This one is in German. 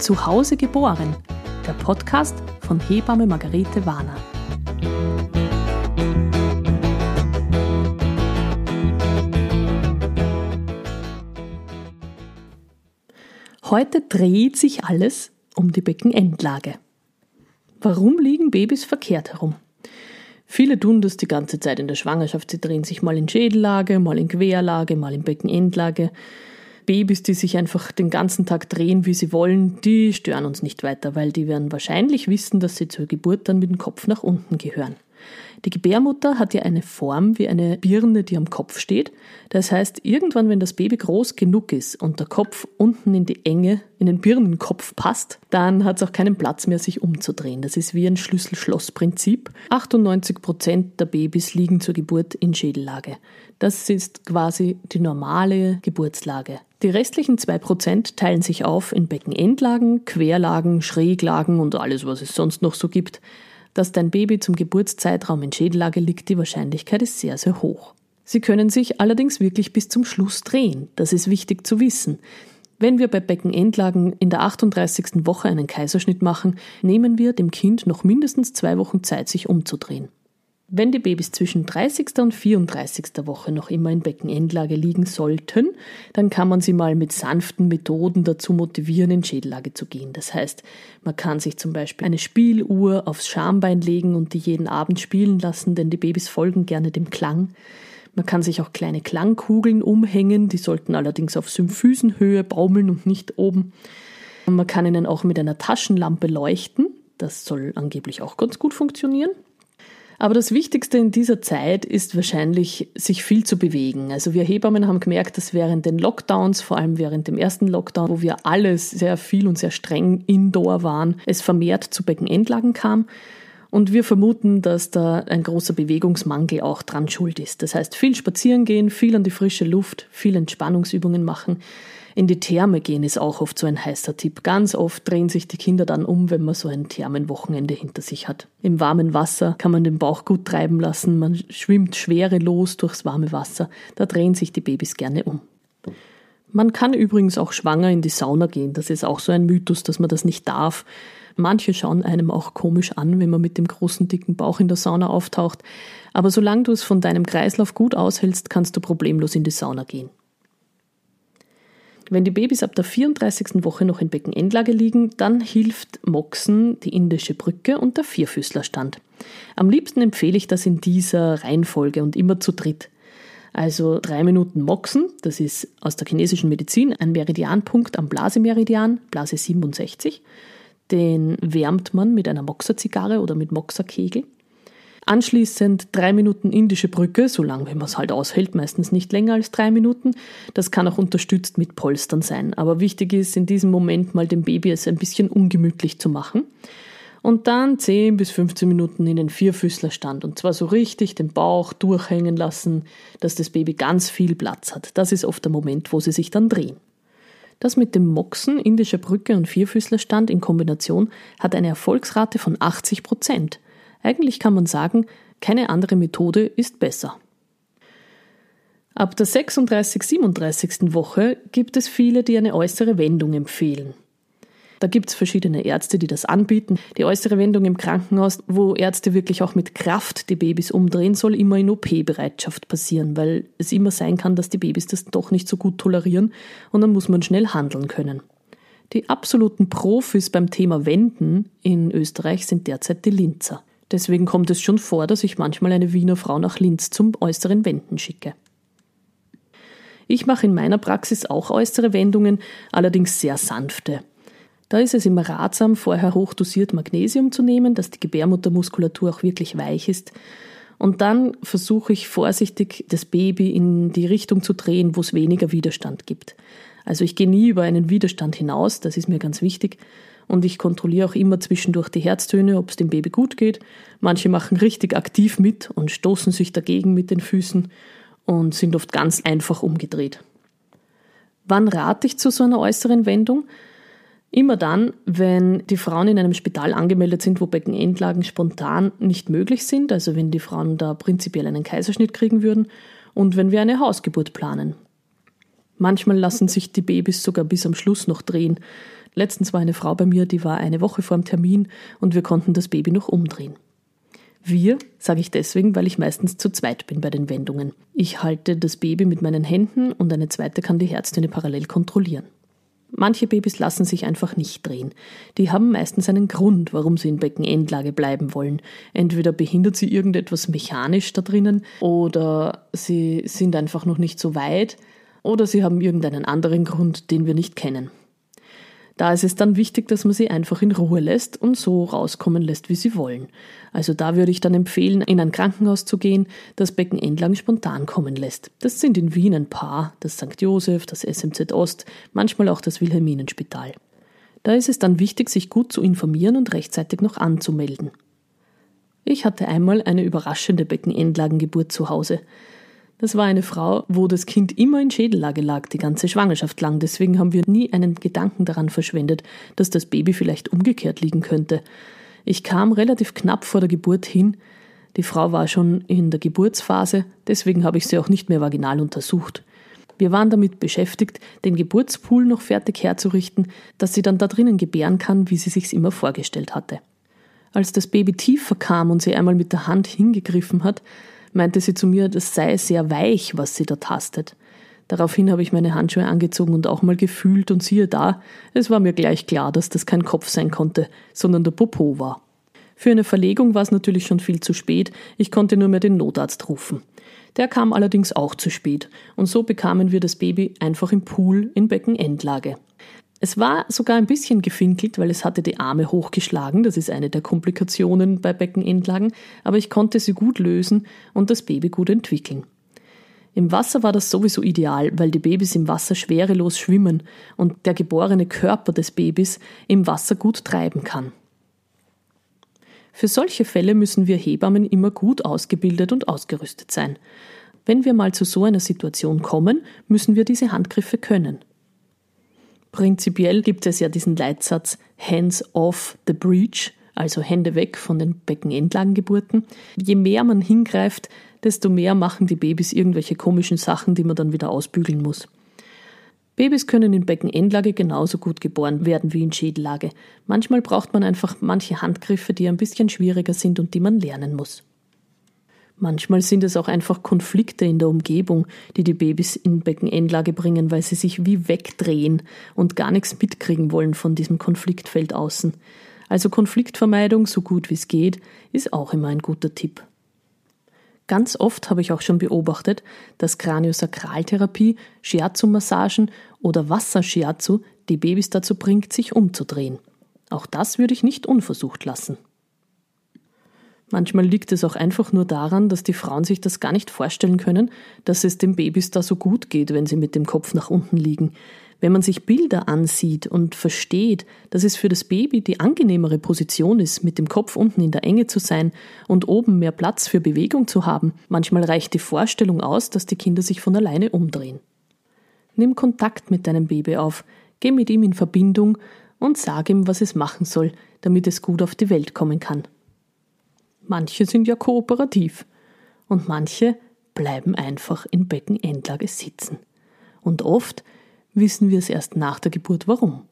Zu Hause geboren, der Podcast von Hebamme Margarete Warner. Heute dreht sich alles um die Beckenendlage. Warum liegen Babys verkehrt herum? Viele tun das die ganze Zeit in der Schwangerschaft. Sie drehen sich mal in Schädellage, mal in Querlage, mal in Beckenendlage. Babys, die sich einfach den ganzen Tag drehen, wie sie wollen, die stören uns nicht weiter, weil die werden wahrscheinlich wissen, dass sie zur Geburt dann mit dem Kopf nach unten gehören. Die Gebärmutter hat ja eine Form wie eine Birne, die am Kopf steht. Das heißt, irgendwann, wenn das Baby groß genug ist und der Kopf unten in die Enge, in den Birnenkopf passt, dann hat es auch keinen Platz mehr, sich umzudrehen. Das ist wie ein Schlüssel-Schloss-Prinzip. 98 Prozent der Babys liegen zur Geburt in Schädellage. Das ist quasi die normale Geburtslage. Die restlichen zwei Prozent teilen sich auf in Beckenendlagen, Querlagen, Schräglagen und alles, was es sonst noch so gibt. Dass dein Baby zum Geburtszeitraum in Schädellage liegt, die Wahrscheinlichkeit ist sehr, sehr hoch. Sie können sich allerdings wirklich bis zum Schluss drehen. Das ist wichtig zu wissen. Wenn wir bei Beckenendlagen in der 38. Woche einen Kaiserschnitt machen, nehmen wir dem Kind noch mindestens zwei Wochen Zeit, sich umzudrehen. Wenn die Babys zwischen 30. und 34. Woche noch immer in Beckenendlage liegen sollten, dann kann man sie mal mit sanften Methoden dazu motivieren, in Schädellage zu gehen. Das heißt, man kann sich zum Beispiel eine Spieluhr aufs Schambein legen und die jeden Abend spielen lassen, denn die Babys folgen gerne dem Klang. Man kann sich auch kleine Klangkugeln umhängen, die sollten allerdings auf Symphysenhöhe baumeln und nicht oben. Und man kann ihnen auch mit einer Taschenlampe leuchten. Das soll angeblich auch ganz gut funktionieren. Aber das Wichtigste in dieser Zeit ist wahrscheinlich, sich viel zu bewegen. Also wir Hebammen haben gemerkt, dass während den Lockdowns, vor allem während dem ersten Lockdown, wo wir alles sehr viel und sehr streng indoor waren, es vermehrt zu Beckenendlagen kam. Und wir vermuten, dass da ein großer Bewegungsmangel auch dran schuld ist. Das heißt, viel spazieren gehen, viel an die frische Luft, viel Entspannungsübungen machen. In die Therme gehen ist auch oft so ein heißer Tipp. Ganz oft drehen sich die Kinder dann um, wenn man so ein Thermenwochenende hinter sich hat. Im warmen Wasser kann man den Bauch gut treiben lassen, man schwimmt schwerelos durchs warme Wasser. Da drehen sich die Babys gerne um. Man kann übrigens auch schwanger in die Sauna gehen. Das ist auch so ein Mythos, dass man das nicht darf. Manche schauen einem auch komisch an, wenn man mit dem großen dicken Bauch in der Sauna auftaucht. Aber solange du es von deinem Kreislauf gut aushältst, kannst du problemlos in die Sauna gehen. Wenn die Babys ab der 34. Woche noch in Beckenendlage liegen, dann hilft Moxen, die indische Brücke und der Vierfüßlerstand. Am liebsten empfehle ich das in dieser Reihenfolge und immer zu dritt. Also drei Minuten Moxen, das ist aus der chinesischen Medizin ein Meridianpunkt am Blasemeridian, Blase 67. Den wärmt man mit einer Moxerzigarre oder mit Moxerkegel. Anschließend drei Minuten indische Brücke, so lange wie man es halt aushält, meistens nicht länger als drei Minuten. Das kann auch unterstützt mit Polstern sein. Aber wichtig ist, in diesem Moment mal dem Baby es ein bisschen ungemütlich zu machen. Und dann 10 bis 15 Minuten in den Vierfüßlerstand. Und zwar so richtig den Bauch durchhängen lassen, dass das Baby ganz viel Platz hat. Das ist oft der Moment, wo sie sich dann drehen. Das mit dem Moxen, indischer Brücke und Vierfüßlerstand in Kombination hat eine Erfolgsrate von 80 Prozent. Eigentlich kann man sagen, keine andere Methode ist besser. Ab der 36. 37. Woche gibt es viele, die eine äußere Wendung empfehlen. Da gibt es verschiedene Ärzte, die das anbieten. Die äußere Wendung im Krankenhaus, wo Ärzte wirklich auch mit Kraft die Babys umdrehen, soll immer in OP-Bereitschaft passieren, weil es immer sein kann, dass die Babys das doch nicht so gut tolerieren und dann muss man schnell handeln können. Die absoluten Profis beim Thema Wenden in Österreich sind derzeit die Linzer. Deswegen kommt es schon vor, dass ich manchmal eine Wiener Frau nach Linz zum äußeren Wenden schicke. Ich mache in meiner Praxis auch äußere Wendungen, allerdings sehr sanfte. Da ist es immer ratsam, vorher hochdosiert Magnesium zu nehmen, dass die Gebärmuttermuskulatur auch wirklich weich ist. Und dann versuche ich vorsichtig, das Baby in die Richtung zu drehen, wo es weniger Widerstand gibt. Also ich gehe nie über einen Widerstand hinaus, das ist mir ganz wichtig, und ich kontrolliere auch immer zwischendurch die Herztöne, ob es dem Baby gut geht. Manche machen richtig aktiv mit und stoßen sich dagegen mit den Füßen und sind oft ganz einfach umgedreht. Wann rate ich zu so einer äußeren Wendung? Immer dann, wenn die Frauen in einem Spital angemeldet sind, wo Beckenendlagen spontan nicht möglich sind, also wenn die Frauen da prinzipiell einen Kaiserschnitt kriegen würden und wenn wir eine Hausgeburt planen. Manchmal lassen sich die Babys sogar bis am Schluss noch drehen. Letztens war eine Frau bei mir, die war eine Woche vor dem Termin und wir konnten das Baby noch umdrehen. Wir sage ich deswegen, weil ich meistens zu zweit bin bei den Wendungen. Ich halte das Baby mit meinen Händen und eine zweite kann die Herztöne parallel kontrollieren. Manche Babys lassen sich einfach nicht drehen. Die haben meistens einen Grund, warum sie in Beckenendlage bleiben wollen. Entweder behindert sie irgendetwas mechanisch da drinnen oder sie sind einfach noch nicht so weit oder sie haben irgendeinen anderen Grund, den wir nicht kennen. Da ist es dann wichtig, dass man sie einfach in Ruhe lässt und so rauskommen lässt, wie sie wollen. Also da würde ich dann empfehlen, in ein Krankenhaus zu gehen, das Becken entlang spontan kommen lässt. Das sind in Wien ein paar, das St. Josef, das SMZ Ost, manchmal auch das Wilhelminenspital. Da ist es dann wichtig, sich gut zu informieren und rechtzeitig noch anzumelden. Ich hatte einmal eine überraschende Beckenendlagengeburt zu Hause. Das war eine Frau, wo das Kind immer in Schädellage lag, die ganze Schwangerschaft lang. Deswegen haben wir nie einen Gedanken daran verschwendet, dass das Baby vielleicht umgekehrt liegen könnte. Ich kam relativ knapp vor der Geburt hin. Die Frau war schon in der Geburtsphase, deswegen habe ich sie auch nicht mehr vaginal untersucht. Wir waren damit beschäftigt, den Geburtspool noch fertig herzurichten, dass sie dann da drinnen gebären kann, wie sie sich's immer vorgestellt hatte. Als das Baby tiefer kam und sie einmal mit der Hand hingegriffen hat, meinte sie zu mir, das sei sehr weich, was sie da tastet. Daraufhin habe ich meine Handschuhe angezogen und auch mal gefühlt und siehe da, es war mir gleich klar, dass das kein Kopf sein konnte, sondern der Popo war. Für eine Verlegung war es natürlich schon viel zu spät, ich konnte nur mehr den Notarzt rufen. Der kam allerdings auch zu spät, und so bekamen wir das Baby einfach im Pool in Beckenendlage. Es war sogar ein bisschen gefinkelt, weil es hatte die Arme hochgeschlagen, das ist eine der Komplikationen bei Beckenendlagen, aber ich konnte sie gut lösen und das Baby gut entwickeln. Im Wasser war das sowieso ideal, weil die Babys im Wasser schwerelos schwimmen und der geborene Körper des Babys im Wasser gut treiben kann. Für solche Fälle müssen wir Hebammen immer gut ausgebildet und ausgerüstet sein. Wenn wir mal zu so einer Situation kommen, müssen wir diese Handgriffe können. Prinzipiell gibt es ja diesen Leitsatz Hands off the breach, also Hände weg von den Beckenendlagengeburten. Je mehr man hingreift, desto mehr machen die Babys irgendwelche komischen Sachen, die man dann wieder ausbügeln muss. Babys können in Beckenendlage genauso gut geboren werden wie in Schädellage. Manchmal braucht man einfach manche Handgriffe, die ein bisschen schwieriger sind und die man lernen muss. Manchmal sind es auch einfach Konflikte in der Umgebung, die die Babys in Beckenendlage bringen, weil sie sich wie wegdrehen und gar nichts mitkriegen wollen von diesem Konfliktfeld außen. Also Konfliktvermeidung, so gut wie es geht, ist auch immer ein guter Tipp. Ganz oft habe ich auch schon beobachtet, dass Kraniosakraltherapie, Shiatsu-Massagen oder Wasser-Shiatsu die Babys dazu bringt, sich umzudrehen. Auch das würde ich nicht unversucht lassen. Manchmal liegt es auch einfach nur daran, dass die Frauen sich das gar nicht vorstellen können, dass es den Babys da so gut geht, wenn sie mit dem Kopf nach unten liegen. Wenn man sich Bilder ansieht und versteht, dass es für das Baby die angenehmere Position ist, mit dem Kopf unten in der Enge zu sein und oben mehr Platz für Bewegung zu haben, manchmal reicht die Vorstellung aus, dass die Kinder sich von alleine umdrehen. Nimm Kontakt mit deinem Baby auf, geh mit ihm in Verbindung und sag ihm, was es machen soll, damit es gut auf die Welt kommen kann. Manche sind ja kooperativ und manche bleiben einfach in Beckenendlage sitzen. Und oft wissen wir es erst nach der Geburt warum.